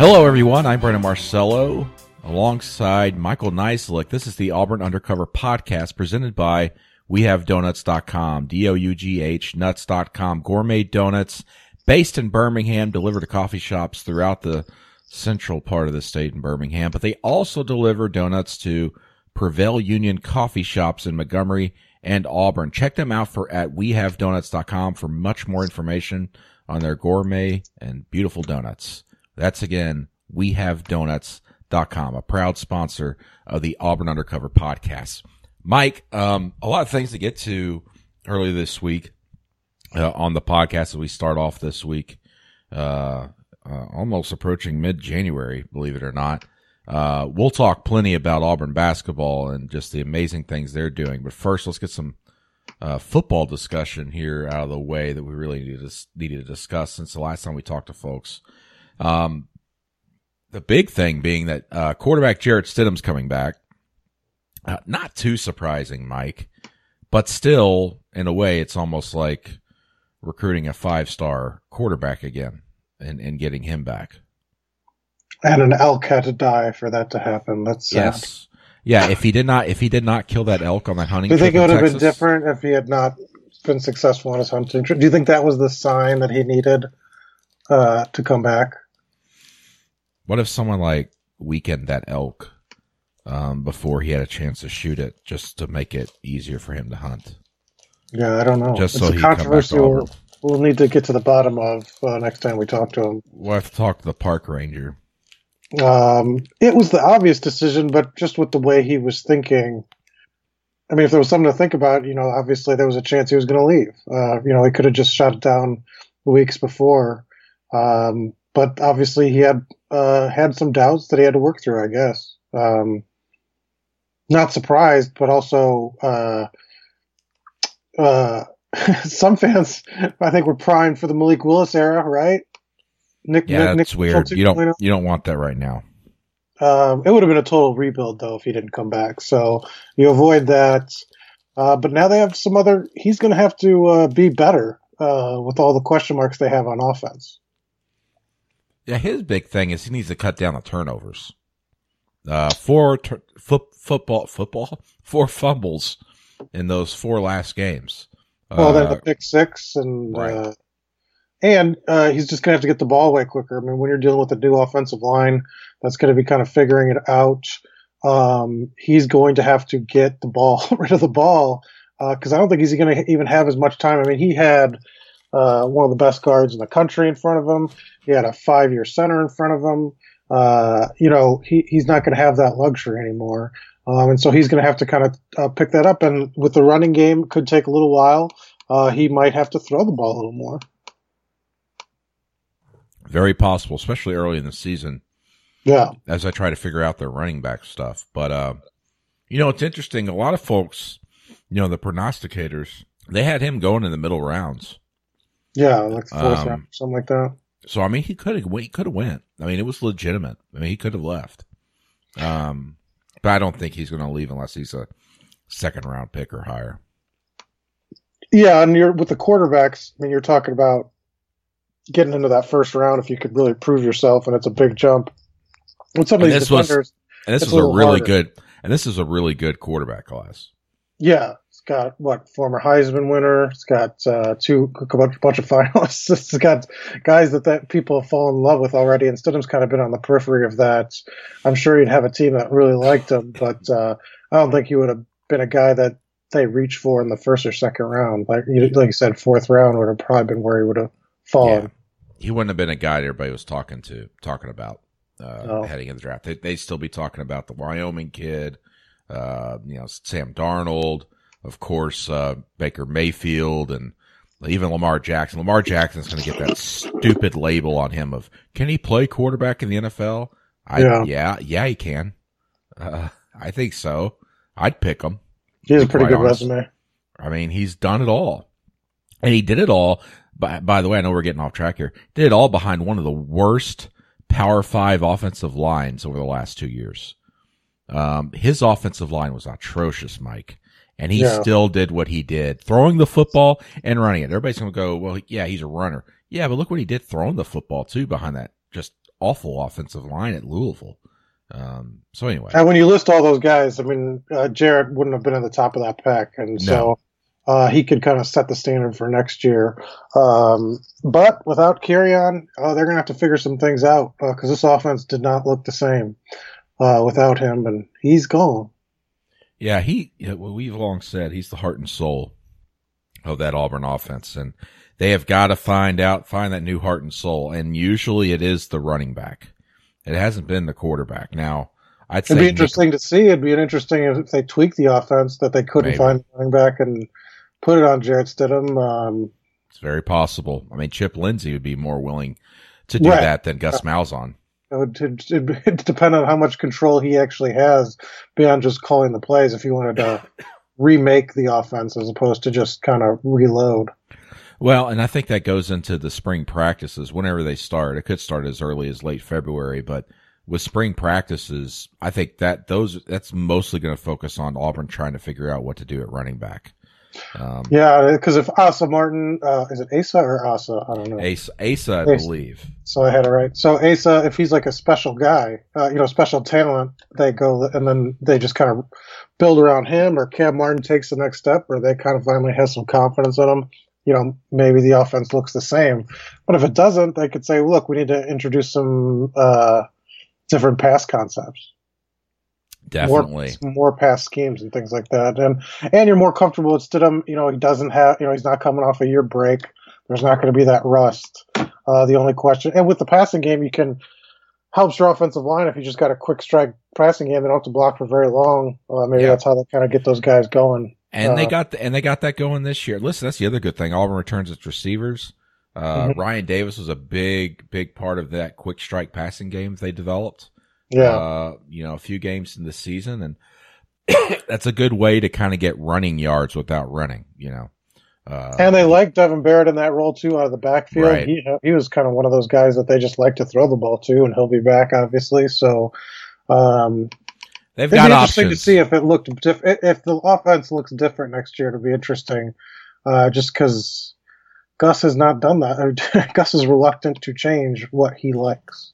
Hello, everyone. I'm Brandon Marcello alongside Michael Niziolek. This is the Auburn Undercover podcast presented by WeHaveDoughnuts.com, D-O-U-G-H, nuts.com, gourmet donuts based in Birmingham, delivered to coffee shops throughout the central part of the state in Birmingham, but they also deliver donuts to Prevail Union coffee shops in Montgomery and Auburn. Check them out for at wehavedoughnuts.com for much more information on their gourmet and beautiful donuts. That's again, wehavedoughnuts.com, a proud sponsor of the Auburn Undercover podcast. Mike, um, a lot of things to get to early this week uh, on the podcast as we start off this week. Uh, uh, almost approaching mid January, believe it or not. Uh, we'll talk plenty about Auburn basketball and just the amazing things they're doing. But first, let's get some uh, football discussion here out of the way that we really to, needed to discuss since the last time we talked to folks. Um, the big thing being that uh, quarterback Jarrett Stidham's coming back. Uh, not too surprising, Mike, but still, in a way, it's almost like recruiting a five star quarterback again and, and getting him back. And an elk had to die for that to happen. That's sad. Yes. Yeah, if he did not if he did not kill that elk on that hunting Do you think trip it would have been different if he had not been successful on his hunting trip? Do you think that was the sign that he needed uh, to come back? What if someone like weakened that elk um, before he had a chance to shoot it, just to make it easier for him to hunt? Yeah, I don't know. Just it's so a he can come back to controversy we'll, need to get to the bottom of uh, next time we talk to him. We'll have to talk to the park ranger. Um, it was the obvious decision, but just with the way he was thinking, I mean, if there was something to think about, you know, obviously there was a chance he was going to leave. Uh, you know, he could have just shut it down weeks before. Um, but obviously he had uh, had some doubts that he had to work through, I guess. Um, not surprised, but also uh, uh, some fans, I think, were primed for the Malik Willis era, right? Nick, Yeah, Nick, that's Nick weird. You don't 2.0. you don't want that right now. Um, it would have been a total rebuild though if he didn't come back. So you avoid that. Uh, but now they have some other. He's going to have to uh, be better uh, with all the question marks they have on offense. Yeah, his big thing is he needs to cut down the turnovers. Uh, four tur- foot, football football four fumbles in those four last games. well, then Uh, the pick six and right. uh, and uh, he's just going to have to get the ball away quicker. I mean, when you're dealing with a new offensive line, that's going to be kind of figuring it out. Um, he's going to have to get the ball rid of the ball because I don't think he's going to even have as much time. I mean, he had uh, one of the best guards in the country in front of him. He had a five-year center in front of him. Uh, you know, he, he's not going to have that luxury anymore. Um, and so he's going to have to kind of uh, pick that up. And with the running game, could take a little while. Uh, he might have to throw the ball a little more. very possible, especially early in the season. Yeah. as I try to figure out their running back stuff. But uh, you know, it's interesting. A lot of folks, you know, the prognosticators, they had him going in the middle rounds. Yeah, like the fourth Um, round, something like that. So I mean, he could have he could have went. I mean, it was legitimate. I mean, he could have left. Um, but I don't think he's going to leave unless he's a second round pick or higher. Yeah, and you're with the quarterbacks. I mean, you're talking about getting into that first round if you could really prove yourself, and it's a big jump. With some of And these this was- And this is a a really harder. good. And this is a really good quarterback class. yeah, got what former Heisman winner. It's got uh, two a bunch, bunch of finalists. It's got guys that, that people have fallen in love with already. And Stidham's kind of been on the periphery of that. I'm sure he'd have a team that really liked him, but uh, I don't think he would have been a guy that they reached for in the first or second round. Like you, like you said, fourth round would have probably been where he would have fallen. He wouldn't have been a guy everybody was talking to, talking about uh, No. heading into the draft. They, they'd still be talking about the Wyoming kid, uh, you know, Sam Darnold, of course, uh, Baker Mayfield, and even Lamar Jackson. Lamar Jackson's going to get that stupid label on him of can he play quarterback in the NFL? I, Yeah. yeah, yeah, he can. Uh, I think so. I'd pick him. He has a pretty good honest. resume. I mean, he's done it all. And he did it all. By, by the way, I know we're getting off track here. Did it all behind one of the worst Power Five offensive lines over the last two years. Um, his offensive line was atrocious, Mike. And he Yeah. still did what he did, throwing the football and running it. Everybody's going to go, well, yeah, he's a runner. Yeah, but look what he did throwing the football too behind that just awful offensive line at Louisville. Um, so anyway, and when you list all those guys, I mean, uh, Jarrett wouldn't have been at the top of that pack, and so uh, he could kind of set the standard for next year. Um, but without Kerryon, uh, they're going to have to figure some things out because this offense did not look the same uh, without him, and he's gone. Yeah, he. We've long said he's the heart and soul of that Auburn offense, and they have got to find out, find that new heart and soul, and usually it is the running back. It hasn't been the quarterback. Now, I'd it'd be interesting Nick, to see. It'd be interesting if they tweak the offense that they couldn't maybe. find running back and put it on Jarrett Stidham. Um, it's very possible. I mean, Chip Lindsey would be more willing to do right. that than Gus Malzahn. It would it, it depend on how much control he actually has beyond just calling the plays. If he wanted to remake the offense as opposed to just kind of reload. Well, and I think that goes into the spring practices whenever they start. It could start as early as late February, but with spring practices, I think that those that's mostly going to focus on Auburn trying to figure out what to do at running back. Um, yeah, because if Asa Martin, uh, is it Asa or Asa? I don't know. Asa, Asa, I Asa. believe. So I had it right. So Asa, if he's like a special guy, uh, you know, special talent, they go and then they just kind of build around him, or Kam Martin takes the next step, or they kind of finally have some confidence in him. You know, maybe the offense looks the same. But if it doesn't, they could say, look, we need to introduce some uh, different pass concepts. Definitely more, more pass schemes and things like that, and and you're more comfortable with Stidham. You know, he doesn't have, you know, he's not coming off a year break. There's not going to be that rust. Uh, the only question, and with the passing game, you can helps your offensive line if you just got a quick strike passing game. They don't have to block for very long. Uh, maybe yeah. that's how they kind of get those guys going. And uh, they got the, and they got that going this year. Listen, that's the other good thing. Auburn returns its receivers. Uh, mm-hmm. Ryan Davis was a big, big part of that quick strike passing game they developed. Yeah. Uh, you know, a few games in the season and that's a good way to kind of get running yards without running, you know. Uh, and they like Devan Barrett in that role too, out of the backfield. Right. He he was kind of one of those guys that they just like to throw the ball to, and he'll be back obviously. So um, they've got interesting options. to see if it looked diff- if the offense looks different next year. It'll be interesting, uh, just because Gus has not done that. Gus is reluctant to change what he likes.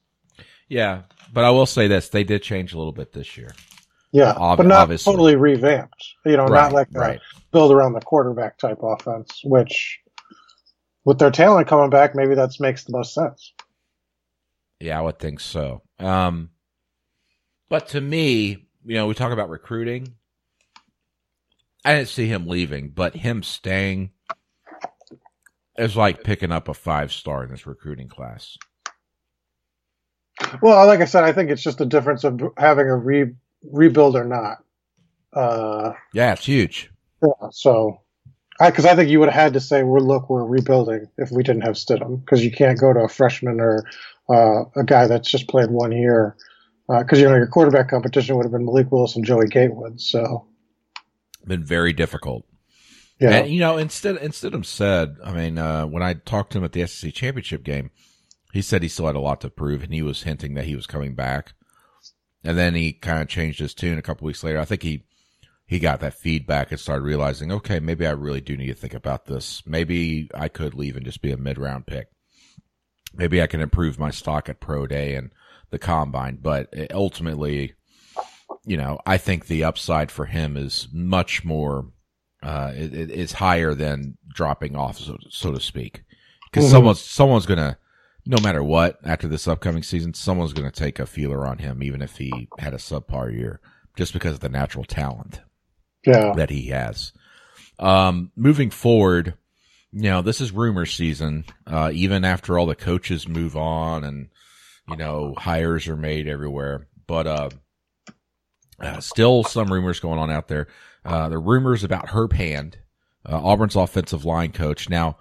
Yeah, but I will say this: they did change a little bit this year. Yeah, Ob- but not obviously. totally revamped. You know, right, not like right. build around the quarterback type offense, which with their talent coming back, maybe that makes the most sense. Yeah, I would think so. Um, but to me, you know, we talk about recruiting. I didn't see him leaving, but him staying is like picking up a five star in this recruiting class. Well, like I said, I think it's just the difference of having a re- rebuild or not. Uh, yeah, it's huge. Yeah, so because I, I, think you would have had to say, "We're look, we're rebuilding" if we didn't have Stidham, because you can't go to a freshman or uh, a guy that's just played one year, because uh, you know your quarterback competition would have been Malik Willis and Joey Gatewood. So, been very difficult. Yeah, and, you know, instead Stidham said, I mean, uh, when I talked to him at the SEC championship game, he said he still had a lot to prove, and he was hinting that he was coming back. And then he kind of changed his tune a couple weeks later. I think he he got that feedback and started realizing, okay, maybe I really do need to think about this. Maybe I could leave and just be a mid round pick. Maybe I can improve my stock at pro day and the combine. But ultimately, you know, I think the upside for him is much more, uh, it, it is higher than dropping off, so, so to speak. Because mm-hmm. someone's, someone's going to, no matter what, after this upcoming season, someone's going to take a feeler on him, even if he had a subpar year, just because of the natural talent yeah. that he has. Um, moving forward, you know, this is rumor season. Uh, even after all the coaches move on and, you know, hires are made everywhere, but, uh, uh, still some rumors going on out there. Uh, the rumors about Herb Hand, uh, Auburn's offensive line coach. Now,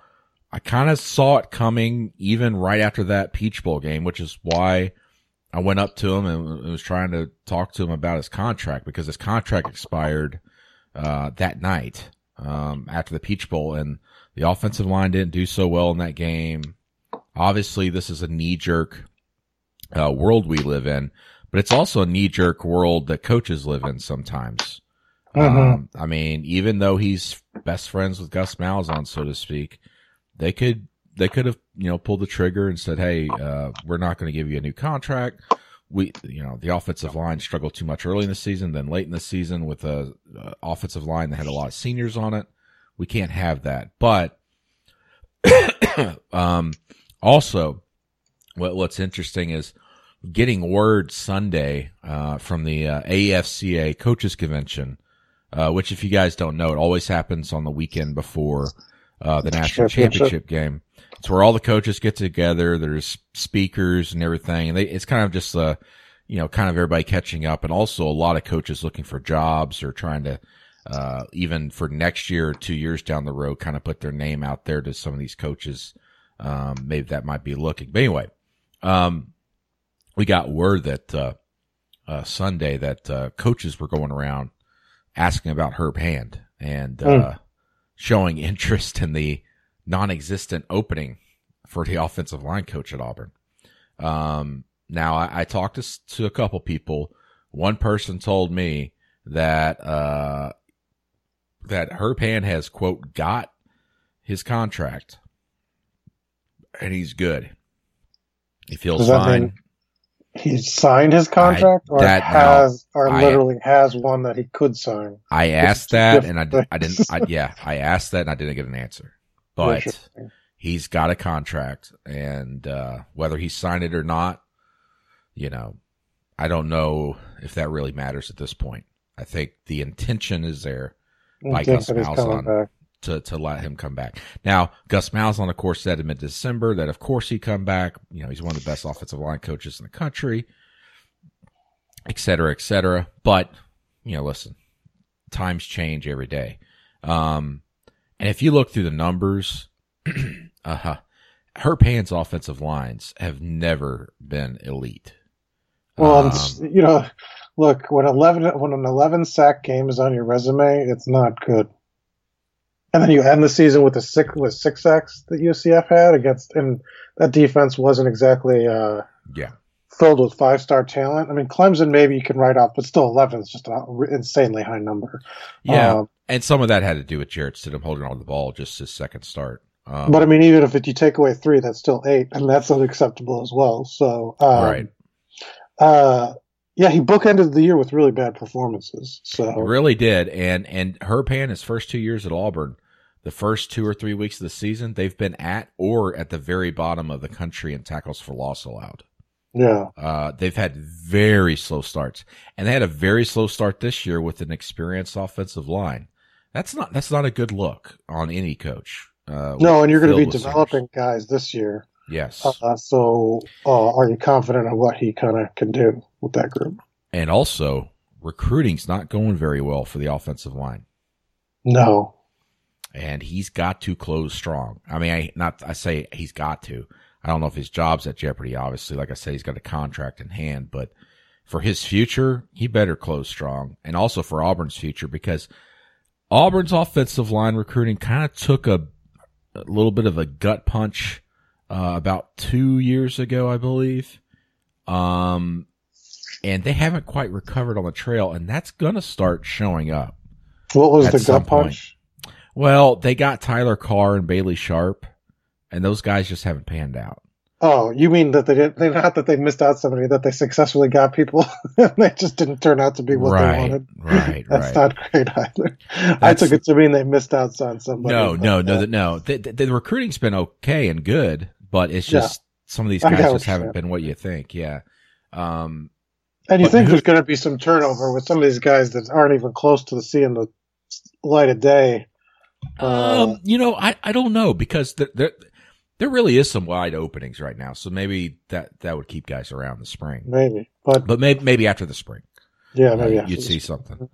I kind of saw it coming even right after that Peach Bowl game, which is why I went up to him and was trying to talk to him about his contract because his contract expired uh, that night um, after the Peach Bowl, and the offensive line didn't do so well in that game. Obviously, this is a knee jerk uh, world we live in, but it's also a knee jerk world that coaches live in sometimes. Mm-hmm. Um, I mean, even though he's best friends with Gus Malzahn, so to speak, they could they could have you know pulled the trigger and said, "Hey, uh, we're not going to give you a new contract." We, you know, the offensive line struggled too much early in the season, then late in the season with a, offensive line that had a lot of seniors on it. We can't have that. But um, also, what, what's interesting is getting word Sunday uh, from the uh, AFCA coaches convention, uh, which if you guys don't know, it always happens on the weekend before uh, the national championship game. It's where all the coaches get together. There's speakers and everything, and they, it's kind of just uh, you know, kind of everybody catching up, and also a lot of coaches looking for jobs or trying to. Uh, even for next year or two years down the road, kind of put their name out there to some of these coaches. Um, maybe that might be looking. But anyway, um, we got word that, uh, uh, Sunday that, uh, coaches were going around asking about Herb Hand and, mm. Showing interest in the non-existent opening for the offensive line coach at Auburn. Um, now I, I talked to, to a couple people. One person told me that, uh, that Herb Hand has quote got his contract and he's good. He feels fine. He signed his contract, I, or that, has, no, or I, literally has one that he could sign. I asked that, and I, I didn't. I, yeah, I asked that, and I didn't get an answer. But he's got a contract, and uh, whether he signed it or not, you know, I don't know if that really matters at this point. I think the intention is there by Gus Malzahn to, to let him come back. Now, Gus Malzahn, of course, said in mid December that of course he'd come back. You know, he's one of the best offensive line coaches in the country, et cetera, et cetera. But, you know, listen, times change every day. Um, and if you look through the numbers, uh-huh, Herb Hand's offensive lines have never been elite. Well, um, you know, look when eleven when an eleven sack game is on your resume, it's not good. And then you end the season with a six with six sacks that UCF had against, and that defense wasn't exactly uh, yeah filled with five star talent. I mean, Clemson maybe you can write off, but still eleven is just an insanely high number. Yeah, um, and some of that had to do with Jarrett Stidham holding on to the ball just his second start. Um, but I mean, even if it, you take away three, that's still eight, and that's unacceptable as well. So um, right. Uh, yeah, he bookended the year with really bad performances. So he really did, and and Herb Hand, his first two years at Auburn, the first two or three weeks of the season, they've been at or at the very bottom of the country in tackles for loss allowed. Yeah, uh, they've had very slow starts, and they had a very slow start this year with an experienced offensive line. That's not that's not a good look on any coach. Uh, no, and you're going to be developing guys this year Yes. Uh, so, uh, are you confident of what he kind of can do with that group? And also, recruiting's not going very well for the offensive line. No. And he's got to close strong. I mean, I not I say he's got to. I don't know if his job's at jeopardy. Obviously, like I said, he's got a contract in hand, but for his future, he better close strong, and also for Auburn's future because Auburn's offensive line recruiting kind of took a, a little bit of a gut punch uh, about two years ago, I believe. Um, and they haven't quite recovered on the trail, and that's going to start showing up. What was the gut punch? Well, they got Tyler Carr and Bailey Sharp, and those guys just haven't panned out. Oh, you mean that they didn't? They not that they missed out somebody that they successfully got people, and they just didn't turn out to be what right, they wanted. Right, That's right. not great either. That's, I took it to mean they missed out on somebody. No, no, no, no. The, the, the recruiting's been okay and good, but it's just yeah. some of these guys just haven't been what you think. Yeah. Um, and you think who, there's going to be some turnover with some of these guys that aren't even close to the seeing the light of day. Uh, um, you know, I, I don't know because there, there, there really is some wide openings right now. So maybe that, that would keep guys around the spring. Maybe, but, but maybe, maybe after the spring. Yeah, maybe uh, you'd see something.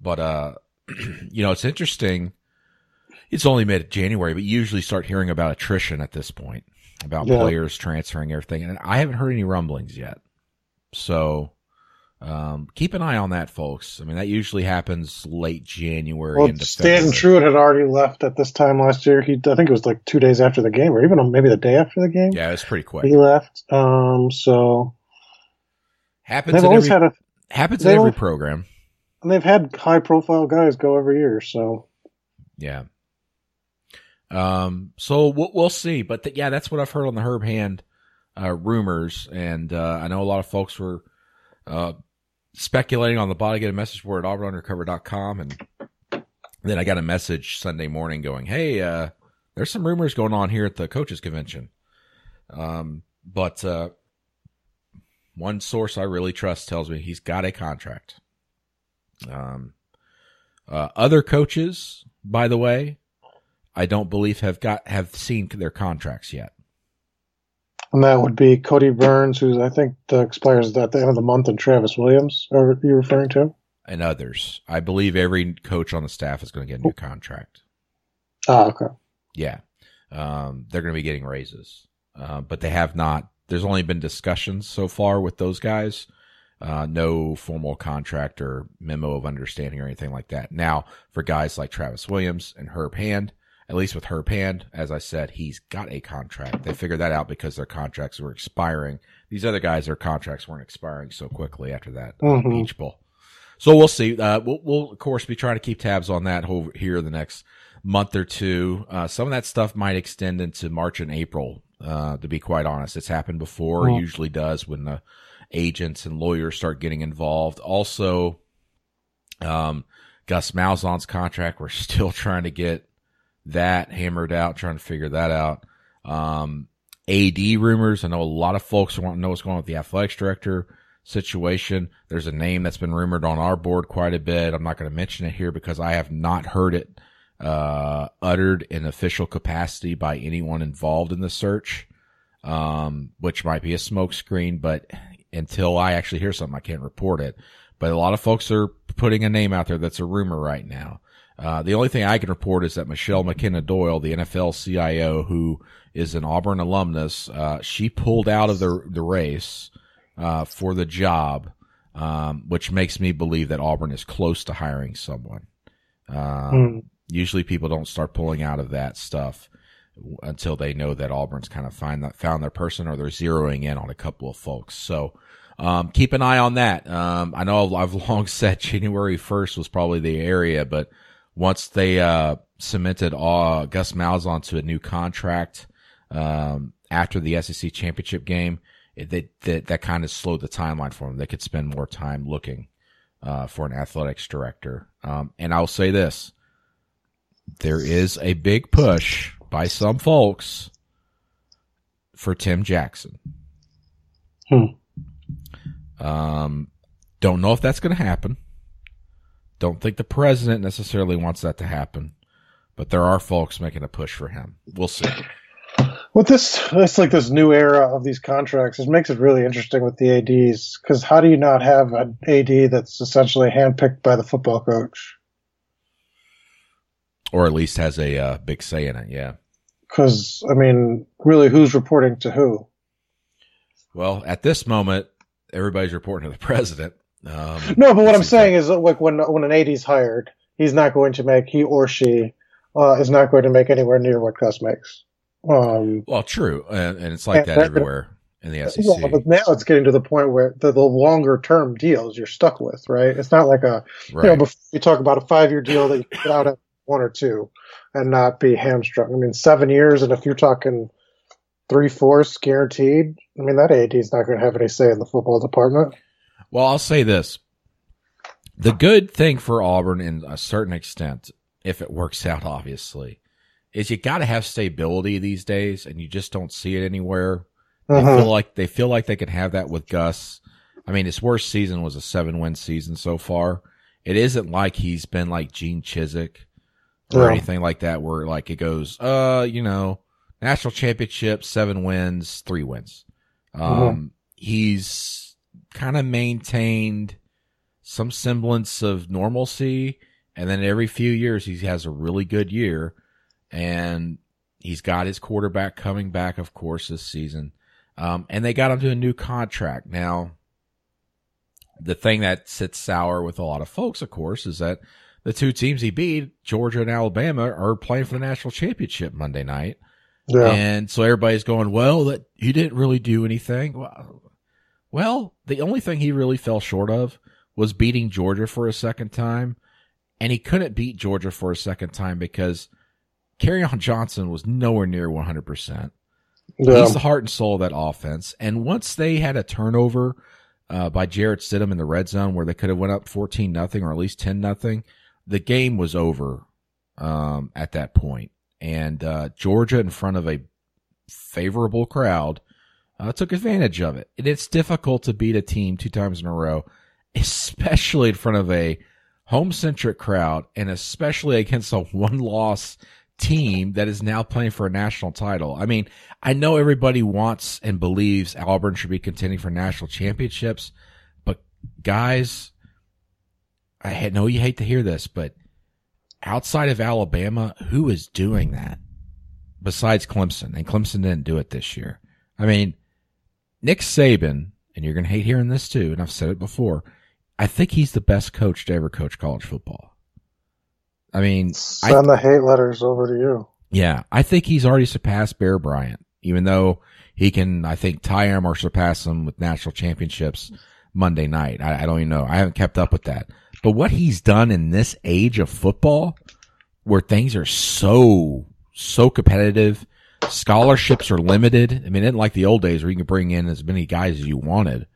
But, uh, you know, it's interesting. It's only mid January, but you usually start hearing about attrition at this point about yeah. players transferring everything, and I haven't heard any rumblings yet. So um, keep an eye on that, folks. I mean, that usually happens late January. Well, Stan Truitt had already left at this time last year. He, I think it was like two days after the game, or even maybe the day after the game. Yeah, it's pretty quick. He left. Um, so happens. They've always every, had a happens in every program, and they've had high profile guys go every year. So yeah. Um, so we'll, we'll see. But th- yeah, that's what I've heard on the Herb Hand uh, rumors, and uh, I know a lot of folks were uh, speculating on the body get a message board at auburnundercover.com and then I got a message Sunday morning going, Hey, uh, there's some rumors going on here at the coaches convention. Um, but, uh, one source I really trust tells me he's got a contract. Um, uh, other coaches, by the way, I don't believe have got, have seen their contracts yet. And that would be Kodi Burns, who I think expires at the end of the month, and Travis Williams. Are you referring to? And others. I believe every coach on the staff is going to get a new contract. Ah, okay. Yeah. Um, they're going to be getting raises. Uh, but they have not. There's only been discussions so far with those guys. Uh, no formal contract or memo of understanding or anything like that. Now, for guys like Travis Williams and Herb Hand, at least with Herb Hand, as I said, he's got a contract. They figured that out because their contracts were expiring. These other guys, their contracts weren't expiring so quickly after that mm-hmm. Peach Bowl. So we'll see. Uh, we'll, we'll, of course be trying to keep tabs on that over here the next month or two. Uh, some of that stuff might extend into March and April. Uh, to be quite honest, it's happened before. It usually does when the agents and lawyers start getting involved. Also, um, Gus Malzahn's contract, we're still trying to get that hammered out, trying to figure that out. Um, AD rumors. I know a lot of folks want to know what's going on with the athletics director situation. There's a name that's been rumored on our board quite a bit. I'm not going to mention it here because I have not heard it uh, uttered in official capacity by anyone involved in the search, um, which might be a smokescreen. But until I actually hear something, I can't report it. But a lot of folks are putting a name out there that's a rumor right now. Uh, the only thing I can report is that Michelle McKenna Doyle, the NFL CIO, who is an Auburn alumnus, uh, she pulled out of the the race uh, for the job, um, which makes me believe that Auburn is close to hiring someone. Mm. Usually, people don't start pulling out of that stuff until they know that Auburn's kind of find that, found their person, or they're zeroing in on a couple of folks. So. Um, keep an eye on that. Um, I know I've long said January 1st was probably the area, but once they uh, cemented uh, Gus Malzahn to a new contract um, after the SEC championship game, it, they, that that kind of slowed the timeline for them. They could spend more time looking uh, for an athletics director. Um, and I'll say this: there is a big push by some folks for Tim Jackson. Hmm. Um, don't know if that's going to happen. Don't think the president necessarily wants that to happen, but there are folks making a push for him. We'll see. With this, it's like this new era of these contracts. It makes it really interesting with the ads because how do you not have an ad that's essentially handpicked by the football coach, or at least has a uh, big say in it? Yeah. Because I mean, really, who's reporting to who? Well, at this moment, everybody's reporting to the president. Um, no, but what I'm saying is like when when an AD is hired, he's not going to make he or she uh, is not going to make anywhere near what Gus makes. Um, well, true, and, and it's like that, that everywhere in the SEC. But now it's getting to the point where the, the longer term deals you're stuck with, right? It's not like a right. you know before you talk about a five year deal that you get out at one or two and not be hamstrung. I mean, seven years, and if you're talking three fourths guaranteed, I mean that AD is not going to have any say in the football department. Well, I'll say this. The good thing for Auburn in a certain extent, if it works out, obviously, is you got to have stability these days and you just don't see it anywhere. Uh-huh. They feel like they feel like they can have that with Gus. I mean, his worst season was a seven win season so far. It isn't like he's been like Gene Chizik or yeah. anything like that where like it goes, uh, you know, national championship, seven wins, three wins. Um, uh-huh. he's kind of maintained some semblance of normalcy. And then every few years, he has a really good year. And he's got his quarterback coming back, of course, this season. Um, and they got him to a new contract. Now, the thing that sits sour with a lot of folks, of course, is that the two teams he beat, Georgia and Alabama, are playing for the national championship Monday night. Yeah. And so everybody's going, well, that he didn't really do anything. Well, well, the only thing he really fell short of was beating Georgia for a second time. And he couldn't beat Georgia for a second time because on Johnson was nowhere near 100%. Yeah. He's the heart and soul of that offense. And once they had a turnover uh, by Jarrett Stidham in the red zone where they could have went up 14 nothing or at least 10 nothing, the game was over um, at that point. And uh, Georgia, in front of a favorable crowd, uh, took advantage of it. And it's difficult to beat a team two times in a row, especially in front of a home centric crowd and especially against a one loss team that is now playing for a national title. I mean, I know everybody wants and believes Auburn should be contending for national championships, but guys, I know you hate to hear this, but outside of Alabama, who is doing that besides Clemson? And Clemson didn't do it this year. I mean, Nick Saban, and you're going to hate hearing this too, and I've said it before. I think he's the best coach to ever coach college football. I mean, send I, the hate letters over to you. Yeah, I think he's already surpassed Bear Bryant, even though he can, I think, tie him or surpass him with national championships Monday night. I, I don't even know. I haven't kept up with that. But what he's done in this age of football, where things are so so competitive, scholarships are limited. I mean, it isn't like the old days where you can bring in as many guys as you wanted.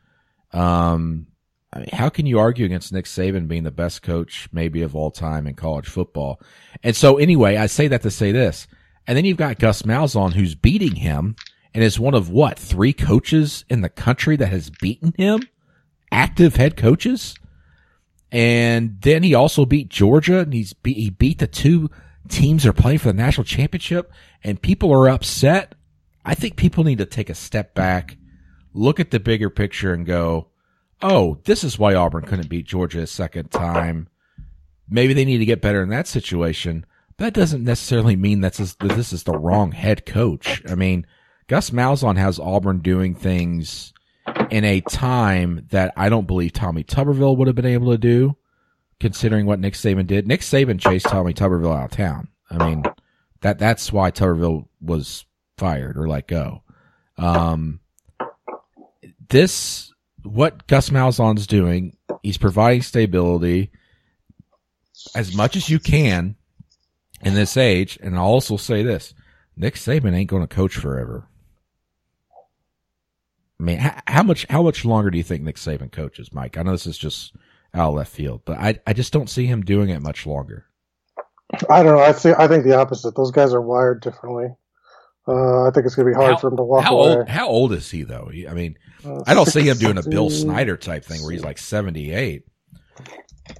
Um, I mean, how can you argue against Nick Saban being the best coach maybe of all time in college football? And so anyway, I say that to say this. And then you've got Gus Malzahn who's beating him and is one of what, three coaches in the country that has beaten him? Active head coaches? And then he also beat Georgia and he's be- he beat the two teams are playing for the national championship and people are upset. I think people need to take a step back, look at the bigger picture and go, oh, this is why Auburn couldn't beat Georgia a second time. Maybe they need to get better in that situation. That doesn't necessarily mean that's that this is the wrong head coach. I mean, Gus Malzahn has Auburn doing things in a time that I don't believe Tommy Tuberville would have been able to do, considering what Nick Saban did. Nick Saban chased Tommy Tuberville out of town. I mean, that that's why Tuberville was fired or let go. Um, this what Gus Malzahn's doing, he's providing stability as much as you can in this age. And I'll also say this Nick Saban ain't going to coach forever. I mean, how, how, much how much longer do you think Nick Saban coaches, Mike? I know this is just out left field, but I I just don't see him doing it much longer. I don't know. I think I think the opposite. Those guys are wired differently. Uh, I think it's going to be hard how, for him to walk how away. Old, how old is he though? I mean, uh, I don't see him doing a Bill Snyder type thing where he's like seventy eight.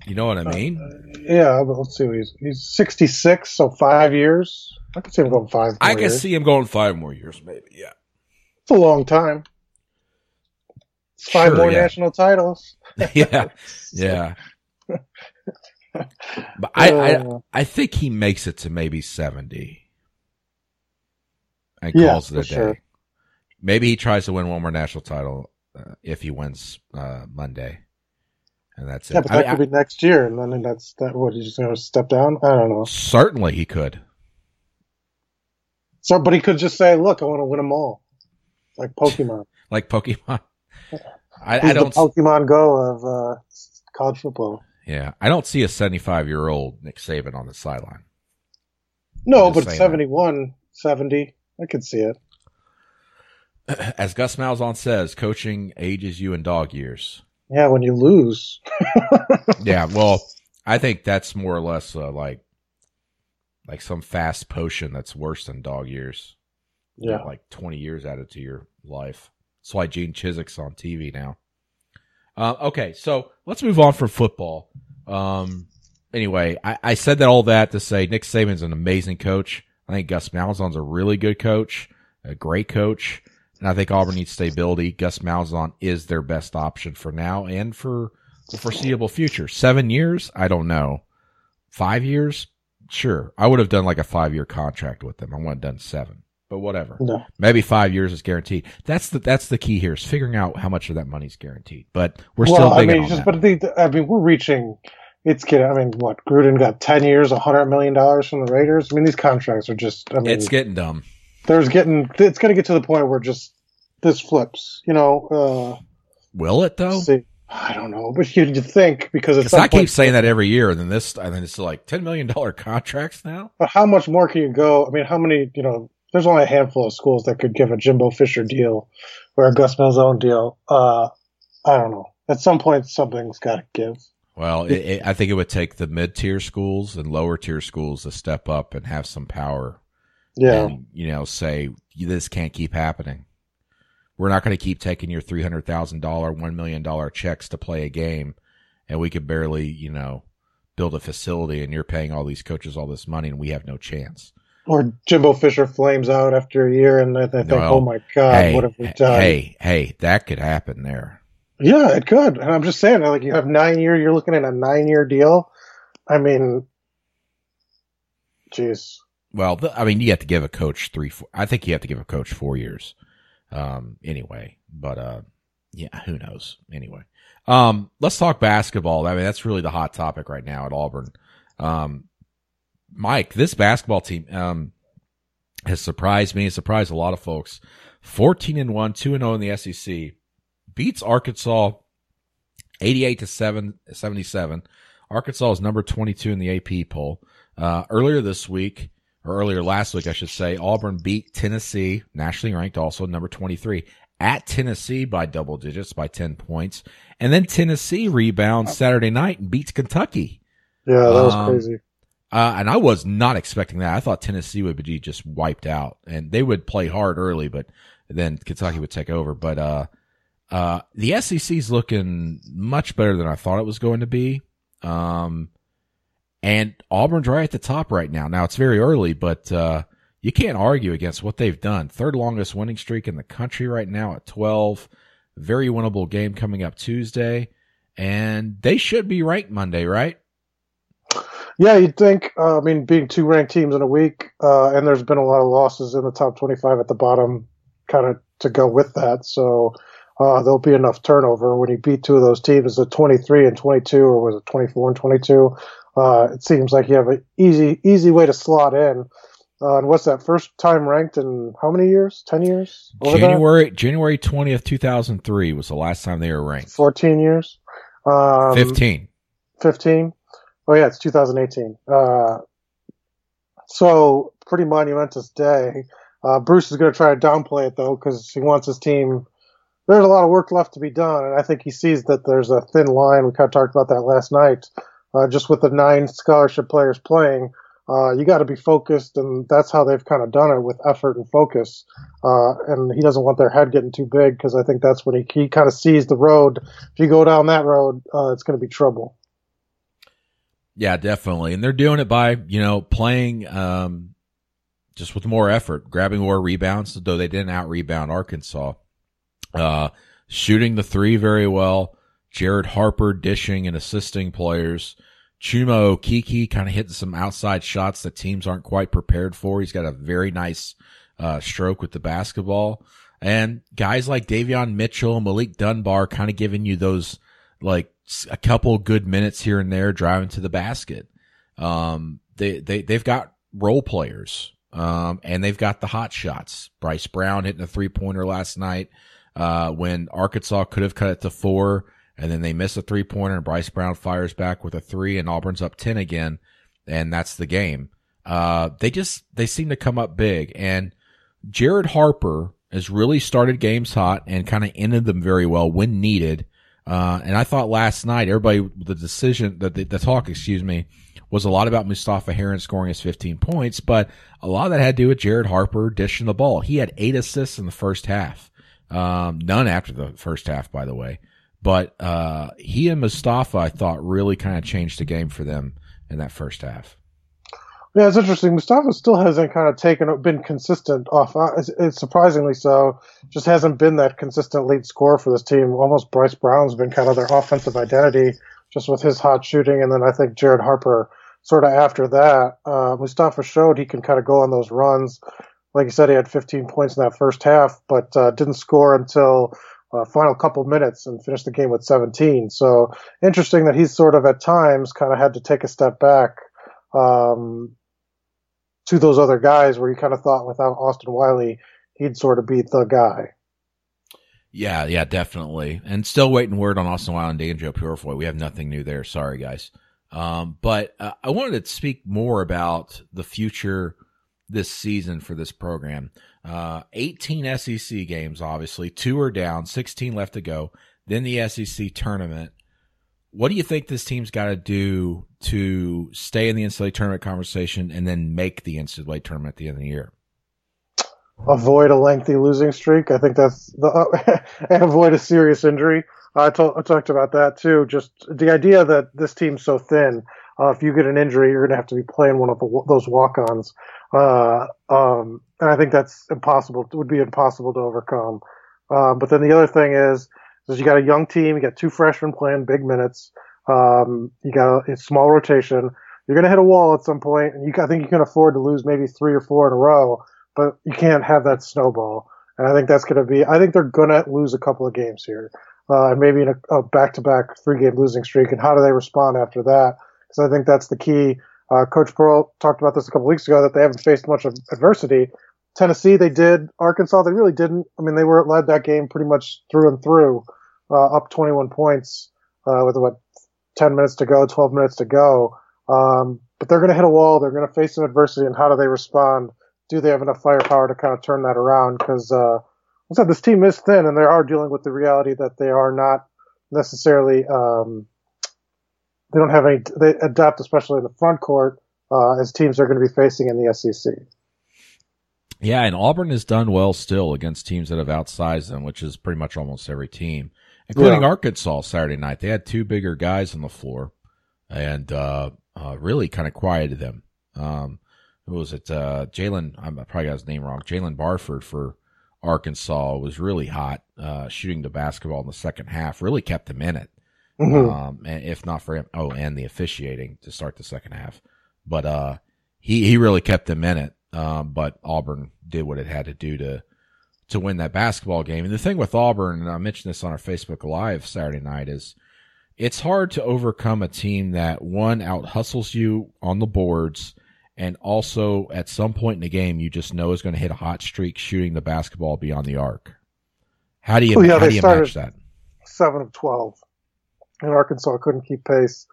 You know what I mean? Uh, yeah, but let's see. He's he's sixty six, so five years. I can see him going five. I can years. see him going five more years, maybe. Yeah, it's a long time. Five Sure, more yeah. national titles. yeah, yeah. But I, I Uh, I think he makes it to maybe seventy and Yeah, calls it a day. sure. Maybe he tries to win one more national title uh, if he wins uh, Monday, and that's it. yeah, but I that could be next year, and then that's that. What he's just going to step down? I don't know. Certainly he could. So, but he could just say, "Look, I want to win them all," like Pokemon. like Pokemon. I, He's I don't. the Pokemon Go of uh, college football. Yeah, I don't see a 75 year old Nick Saban on the sideline. No, but saying that. 71, 70, I could see it. As Gus Malzahn says, coaching ages you in dog years. Yeah, when you lose. Yeah, well, I think that's more or less uh, like like some fast potion that's worse than dog years. Yeah. like 20 years added to your life. That's why Gene Chizik's on TV now. Uh, okay, so let's move on from football. Um, anyway, I, I said that all that to say Nick Saban's an amazing coach. I think Gus Malzahn's a really good coach, a great coach, and I think Auburn needs stability. Gus Malzahn is their best option for now and for the foreseeable future. Seven years? I don't know. Five years? Sure. I would have done like a five year contract with them. I wouldn't have done seven, but whatever. No. Maybe five years is guaranteed. That's the that's the key here is figuring out how much of that money's guaranteed. But we're well, still I mean, just, but the, I mean, we're reaching. It's getting. I mean, what Gruden got ten years, hundred million dollars from the Raiders. I mean, these contracts are just. I mean, it's getting dumb. there's getting. It's going to get to the point where just this flips. You know. Will it Uh, though? see, I don't know, but you'd think because it's. I keep saying that every year, and then this, I think it's like ten million dollar contracts now. But how much more can you go? I mean, how many? You know, there's only a handful of schools that could give a Jimbo Fisher deal or a Gus Malzahn deal. Uh, I don't know. At some point, something's got to give. Well, it, it, I think it would take the mid tier schools and lower tier schools to step up and have some power. Yeah. And, you know, say this can't keep happening. We're not going to keep taking your three hundred thousand dollar, one million dollar checks to play a game, and we could barely, you know, build a facility, and you're paying all these coaches all this money, and we have no chance. Or Jimbo Fisher flames out after a year, and I, think, well, "Oh my God, hey, what have we done?" Hey, hey, that could happen there. Yeah, it could. And I'm just saying, like, you have nine year, you're looking at a nine year deal. I mean, jeez. Well, I mean, you have to give a coach three. Four, I think you have to give a coach four years um, anyway, but, uh, yeah, who knows? Anyway, um, let's talk basketball. I mean, that's really the hot topic right now at Auburn. Um, Mike, this basketball team, um, has surprised me, surprised a lot of folks. 14 and 1, 2 and 0 in the SEC. Beats Arkansas 88 to 7, 77. Arkansas is number 22 in the AP poll. Uh, earlier this week, or earlier last week, I should say, Auburn beat Tennessee, nationally ranked also number 23, at Tennessee by double digits by 10 points. And then Tennessee rebounds Saturday night and beats Kentucky. Yeah, that was um, crazy. Uh, and I was not expecting that. I thought Tennessee would be just wiped out and they would play hard early, but then Kentucky would take over. But, uh, uh, the SEC is looking much better than I thought it was going to be. Um, and Auburn's right at the top right now. Now it's very early, but uh, you can't argue against what they've done. Third longest winning streak in the country right now at 12. Very winnable game coming up Tuesday. And they should be ranked Monday, right? Yeah, you'd think. Uh, I mean, being two ranked teams in a week, uh, and there's been a lot of losses in the top 25 at the bottom, kind of to go with that. So uh, there'll be enough turnover when you beat two of those teams the 23 and 22, or was it 24 and 22? Uh, it seems like you have an easy easy way to slot in. Uh, and what's that first time ranked in how many years? Ten years? January that? January twentieth, two thousand three was the last time they were ranked. Fourteen years. Um, Fifteen. Fifteen. Oh yeah, it's 2018. Uh, so pretty monumentous day. Uh, Bruce is going to try to downplay it though because he wants his team. There's a lot of work left to be done, and I think he sees that there's a thin line. We kind of talked about that last night uh, just with the nine scholarship players playing, uh, you got to be focused, and that's how they've kind of done it with effort and focus. Uh, and he doesn't want their head getting too big because I think that's when he, he kind of sees the road. If you go down that road, uh, it's going to be trouble. Yeah, definitely. And they're doing it by, you know, playing um, just with more effort, grabbing more rebounds, though they didn't out rebound Arkansas. Uh, shooting the three very well. Jared Harper dishing and assisting players. Chuma Okeke kind of hitting some outside shots that teams aren't quite prepared for. He's got a very nice uh, stroke with the basketball. And guys like Davion Mitchell, Malik Dunbar kind of giving you those like a couple good minutes here and there driving to the basket. Um, they, they, they've got role players. Um, and they've got the hot shots. Bryce Brown hitting a three pointer last night, uh, when Arkansas could have cut it to four and then they miss a three pointer and Bryce Brown fires back with a three and Auburn's up 10 again. And that's the game. Uh, they just, they seem to come up big and Jared Harper has really started games hot and kind of ended them very well when needed. Uh, and I thought last night, everybody, the decision, the, the, the talk, excuse me, was a lot about Mustapha Heron scoring his 15 points, but a lot of that had to do with Jared Harper dishing the ball. He had eight assists in the first half. Um, none after the first half, by the way. But uh, he and Mustapha, I thought, really kind of changed the game for them in that first half. Yeah, it's interesting. Mustapha still hasn't kind of taken been consistent off. Uh, it's, surprisingly so. Just hasn't been that consistent lead scorer for this team. Almost Bryce Brown's been kind of their offensive identity, just with his hot shooting, and then I think Jared Harper sort of after that. Uh, Mustapha showed he can kind of go on those runs. Like you said, he had 15 points in that first half, but uh, didn't score until uh, final couple minutes and finished the game with 17. So interesting that he's sort of at times kind of had to take a step back um, to those other guys where you kind of thought without Austin Wiley, he'd sort of be the guy. Yeah, yeah, definitely. And still waiting word on Austin Wiley and Joe Purifoy. We have nothing new there. Sorry, guys. Um, but uh, I wanted to speak more about the future this season for this program. Uh, 18 SEC games, obviously. Two are down, 16 left to go. Then the SEC tournament. What do you think this team's got to do to stay in the NCAA tournament conversation and then make the NCAA tournament at the end of the year? avoid a lengthy losing streak. I think that's the uh, and avoid a serious injury. I, talked about that too. Just the idea that this team's so thin. Uh, if you get an injury, you're going to have to be playing one of the, those walk-ons. Uh, um, and I think that's impossible. It would be impossible to overcome. Um, but then the other thing is, is you got a young team. You got two freshmen playing big minutes. Um, you got a, a small rotation. You're going to hit a wall at some point, and you, I think you can afford to lose maybe three or four in a row but you can't have that snowball. And I think that's going to be, I think they're going to lose a couple of games here. Uh, and maybe in a, back to back three game losing streak. And how do they respond after that? Because I think that's the key. Uh, Coach Pearl talked about this a couple weeks ago that they haven't faced much of adversity. Tennessee, they did. Arkansas, they really didn't. I mean, they were led that game pretty much through and through, uh, up 21 points, uh, with what, 10 minutes to go, 12 minutes to go. Um, but they're going to hit a wall. They're going to face some adversity. And how do they respond? do they have enough firepower to kind of turn that around? Because uh, I said this team is thin, and they are dealing with the reality that they are not necessarily um, they don't have any. They adapt, especially in the front court, uh, as teams are going to be facing in the SEC. Yeah, and Auburn has done well still against teams that have outsized them, which is pretty much almost every team, including yeah. Arkansas Saturday night. They had two bigger guys on the floor, and uh, uh, really kind of quieted them. Um, who was it? Uh, Jaylen, I probably got his name wrong. Jaylen Barford for Arkansas was really hot, uh, shooting the basketball in the second half. Really kept him in it. Mm-hmm. Um, if not for him, oh, and the officiating to start the second half. But uh, he he really kept them in it. Um, but Auburn did what it had to do to to win that basketball game. And the thing with Auburn, and I mentioned this on our Facebook Live Saturday night, is it's hard to overcome a team that one out hustles you on the boards and also at some point in the game you just know is going to hit a hot streak shooting the basketball beyond the arc. How do you, oh, yeah, how do you match that? Seven of twelve, and Arkansas couldn't keep pace,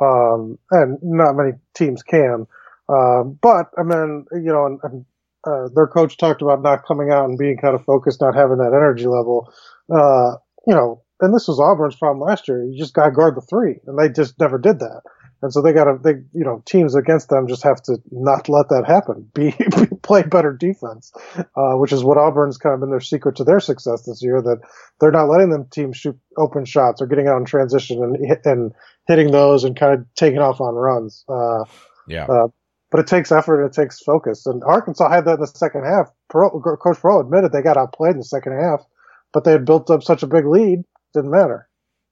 um, and not many teams can. Um, but I mean, you know, and, and uh, their coach talked about not coming out and being kind of focused, not having that energy level. Uh, you know, and this was Auburn's problem last year. You just got to guard the three, and they just never did that. And so they got to, they, you know, teams against them just have to not let that happen. Be, play better defense, uh, which is what Auburn's kind of been their secret to their success this year. That they're not letting them teams shoot open shots or getting out in transition and and hitting those and kind of taking off on runs. Uh, yeah. Uh, but it takes effort and it takes focus. And Arkansas had that in the second half. Pearl, Coach Pearl admitted they got outplayed in the second half, but they had built up such a big lead, didn't matter.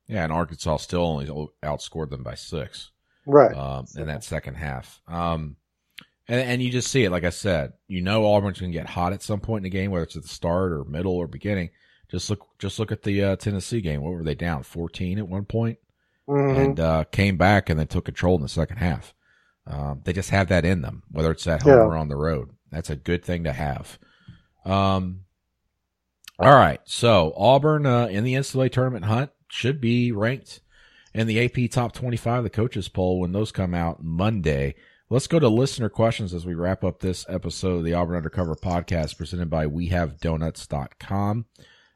Yeah, and Arkansas still only outscored them by six right? Um, in that second half. Um, and, and you just see it, like I said, you know Auburn's going to get hot at some point in the game, whether it's at the start or middle or beginning. Just look, just look at the uh, Tennessee game. What were they down? Fourteen at one point? Mm-hmm. and uh, came back and then took control in the second half. Um, they just have that in them, whether it's at home yeah. or on the road. That's a good thing to have. Um, all right, so Auburn uh, in the NCAA tournament hunt should be ranked in the AP Top 25, the coaches poll, when those come out Monday. Let's go to listener questions as we wrap up this episode of the Auburn Undercover podcast presented by WeHaveDoughnuts.com.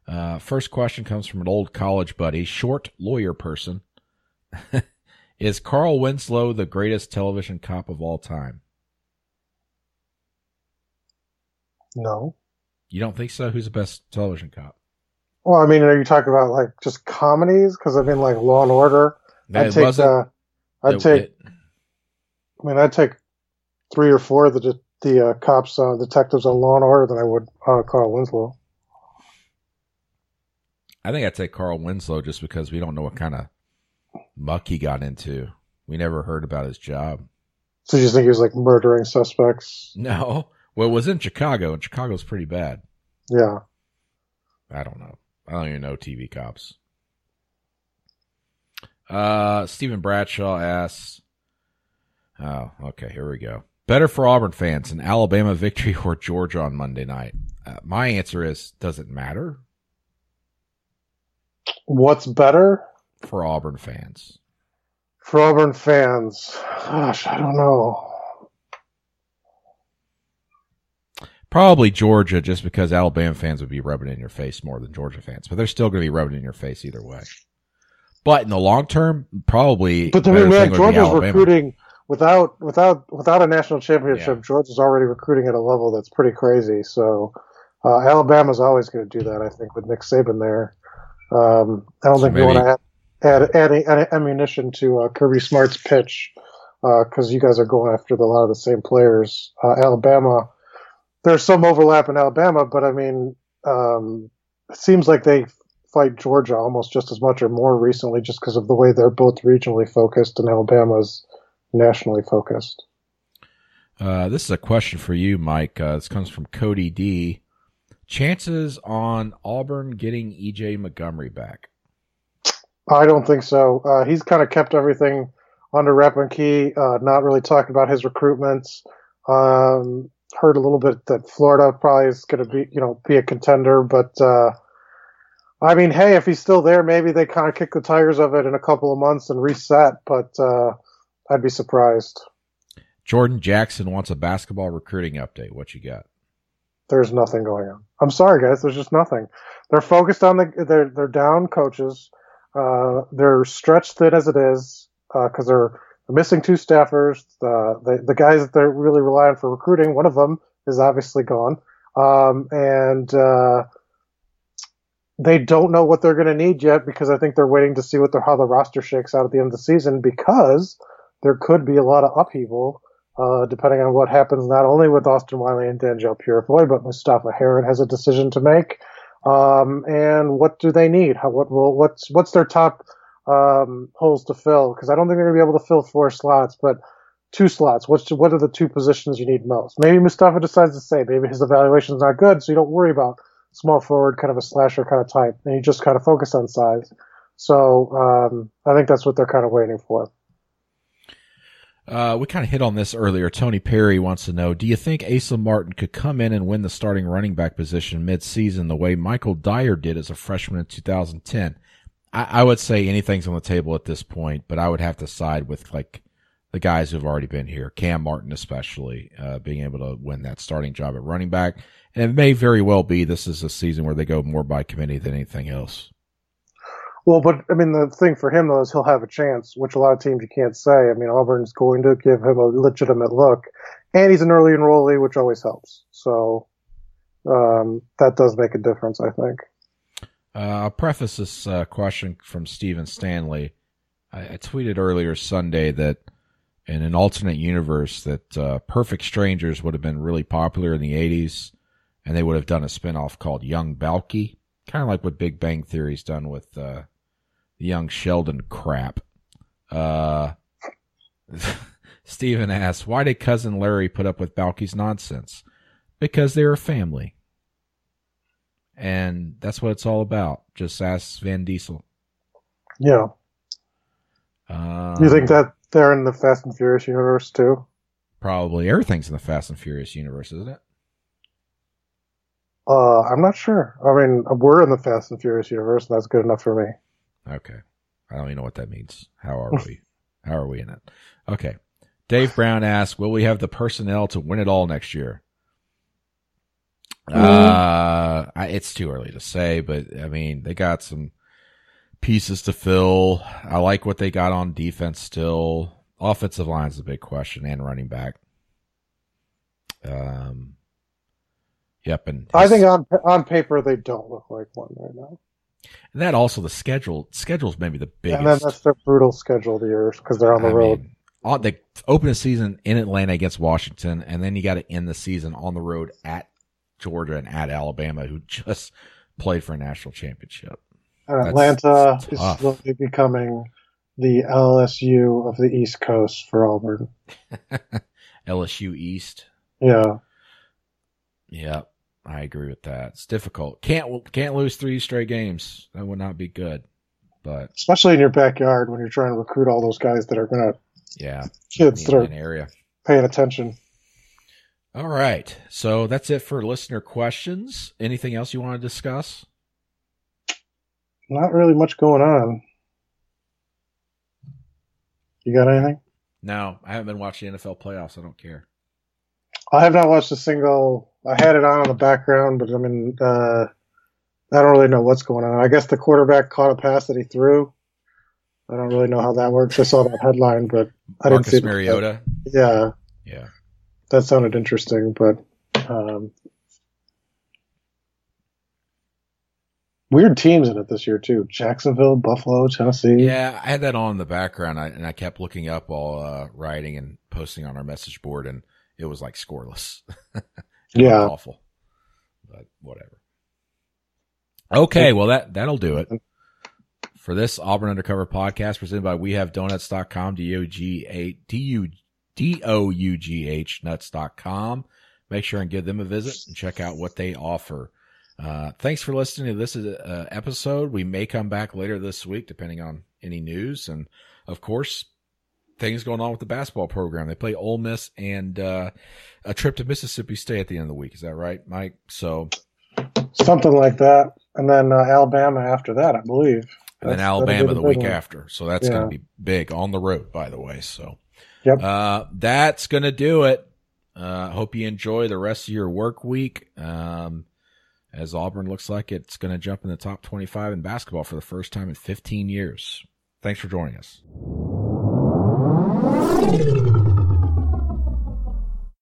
Uh, first question comes from an old college buddy, short lawyer person. Is Carl Winslow the greatest television cop of all time? No. You don't think so? Who's the best television cop? Well, I mean, are you talking about like just comedies? Because I mean, like Law and Order. I'd take. Uh, I'd take. I mean, I'd take three or four of the the uh, cops, uh, detectives on Law and Order than I would uh, Carl Winslow. I think I'd take Carl Winslow just because we don't know what kind of muck he got into. We never heard about his job. So you think he was like murdering suspects? No. Well, it was in Chicago, and Chicago's pretty bad. Yeah. I don't know. I don't even know TV cops. Uh, Stephen Bradshaw asks, oh, okay, here we go. Better for Auburn fans, an Alabama victory or Georgia on Monday night? Uh, my answer is, does it matter? What's better for Auburn fans? For Auburn fans, gosh, I don't know. Probably Georgia, just because Alabama fans would be rubbing it in your face more than Georgia fans, but they're still going to be rubbing it in your face either way. But in the long term, probably. But I mean, man, Georgia's recruiting without without without a national championship. Yeah. Georgia's already recruiting at a level that's pretty crazy. So uh, Alabama's always going to do that. I think with Nick Saban there. Um, I don't so think maybe, you want to add add, add, add ammunition to uh, Kirby Smart's pitch because uh, you guys are going after a lot of the same players. Uh, Alabama, there's some overlap in Alabama, but I mean, um, it seems like they fight Georgia almost just as much or more recently, just because of the way they're both regionally focused and Alabama's nationally focused. Uh, this is a question for you, Mike. Uh, this comes from Cody D. Chances on Auburn getting EJ Montgomery back? I don't think so. Uh, he's kind of kept everything under wrap and key, uh, not really talking about his recruitments. Um, heard a little bit that Florida probably is going to be, you know, be a contender, but uh, I mean, hey, if he's still there, maybe they kind of kick the tires of it in a couple of months and reset. But uh, I'd be surprised. Jordan Jackson wants a basketball recruiting update. What you got? There's nothing going on. I'm sorry, guys. There's just nothing. They're focused on the. They're they're down coaches. Uh, they're stretched thin as it is because uh, they're, missing two staffers. Uh, the the guys that they're really relying for recruiting, one of them is obviously gone, um, and uh, they don't know what they're going to need yet because I think they're waiting to see what the, how the roster shakes out at the end of the season because there could be a lot of upheaval uh, depending on what happens not only with Austin Wiley and Danjel Purifoy, but Mustapha Heron has a decision to make. Um, and what do they need? How, what will, what's, what's their top, um, holes to fill? Cause I don't think they're going to be able to fill four slots, but two slots. What's, what are the two positions you need most? Maybe Mustapha decides to say, maybe his evaluation is not good, so you don't worry about small forward, kind of a slasher kind of type, and you just kind of focus on size. So, um, I think that's what they're kind of waiting for. Uh, we kind of hit on this earlier. Tony Perry wants to know: Do you think Asa Martin could come in and win the starting running back position mid-season the way Michael Dyer did as a freshman in 2010? I, I would say anything's on the table at this point, but I would have to side with like the guys who've already been here, Kam Martin especially, uh, being able to win that starting job at running back. And it may very well be this is a season where they go more by committee than anything else. Well, but I mean, the thing for him though is he'll have a chance, which a lot of teams you can't say. I mean, Auburn's going to give him a legitimate look, and he's an early enrollee, which always helps. So um, that does make a difference, I think. Uh, I'll preface this uh, question from Stephen Stanley. I, I, tweeted earlier Sunday that in an alternate universe, that uh, Perfect Strangers would have been really popular in the '80s, and they would have done a spinoff called Young Balky, kind of like what Big Bang Theory's done with uh, young Sheldon crap. Uh, Stephen asks, why did cousin Larry put up with Balky's nonsense? Because they're a family. And that's what it's all about. Just ask Vin Diesel. Yeah. Um, you think that they're in the Fast and Furious universe too? Probably. Everything's in the Fast and Furious universe, isn't it? Uh, I'm not sure. I mean, we're in the Fast and Furious universe, and that's good enough for me. Okay. I don't even know what that means. How are we? How are we in it? Okay. Dave Brown asks, will we have the personnel to win it all next year? Mm. Uh, I, it's too early to say, but I mean, they got some pieces to fill. I like what they got on defense still. Offensive line is a big question and running back. Um, yep. And I think on, on paper, they don't look like one right now. And that also the schedule schedule's maybe the biggest. And then that's the brutal schedule of the years because they're on the I road. Mean, on, they open the season in Atlanta against Washington, and then you got to end the season on the road at Georgia and at Alabama, who just played for a national championship. And Atlanta is slowly becoming the LSU of the East Coast for Auburn. LSU East. Yeah. Yeah. I agree with that. It's difficult. Can't can't lose three straight games. That would not be good. But especially in your backyard when you're trying to recruit all those guys that are gonna yeah kids that are area paying attention. All right, so that's it for listener questions. Anything else you want to discuss? not really much going on. You got anything? No, I haven't been watching NFL playoffs. I don't care. I have not watched a single. I had it on in the background, but I mean, uh, I don't really know what's going on. I guess the quarterback caught a pass that he threw. I don't really know how that works. I saw that headline, but I Marcus didn't see Mariota. Yeah, Yeah. that sounded interesting, but um, weird teams in it this year too. Jacksonville, Buffalo, Tennessee. Yeah, I had that on in the background, I, and I kept looking up while uh, writing and posting on our message board, and it was like scoreless. Yeah. awful, but whatever. Okay, well that that'll do it for this Auburn Undercover podcast presented by WeHaveDoughnuts.com, D O G A D U D O U G H nuts.com. Make sure and give them a visit and check out what they offer. Uh, thanks for listening to this uh, episode. We may come back later this week, depending on any news. And of course, things going on with the basketball program. They play Ole Miss and uh, a trip to Mississippi State at the end of the week. Is that right, Mike? So, something like that, and then uh, Alabama after that, I believe. and then Alabama the week one. after. So that's Yeah. going to be big on the road, by the way. So, Yep. uh, that's going to do it. Uh, hope you enjoy the rest of your work week. Um, as Auburn looks like it's going to jump in the top 25 in basketball for the first time in 15 years. Thanks for joining us. Oh!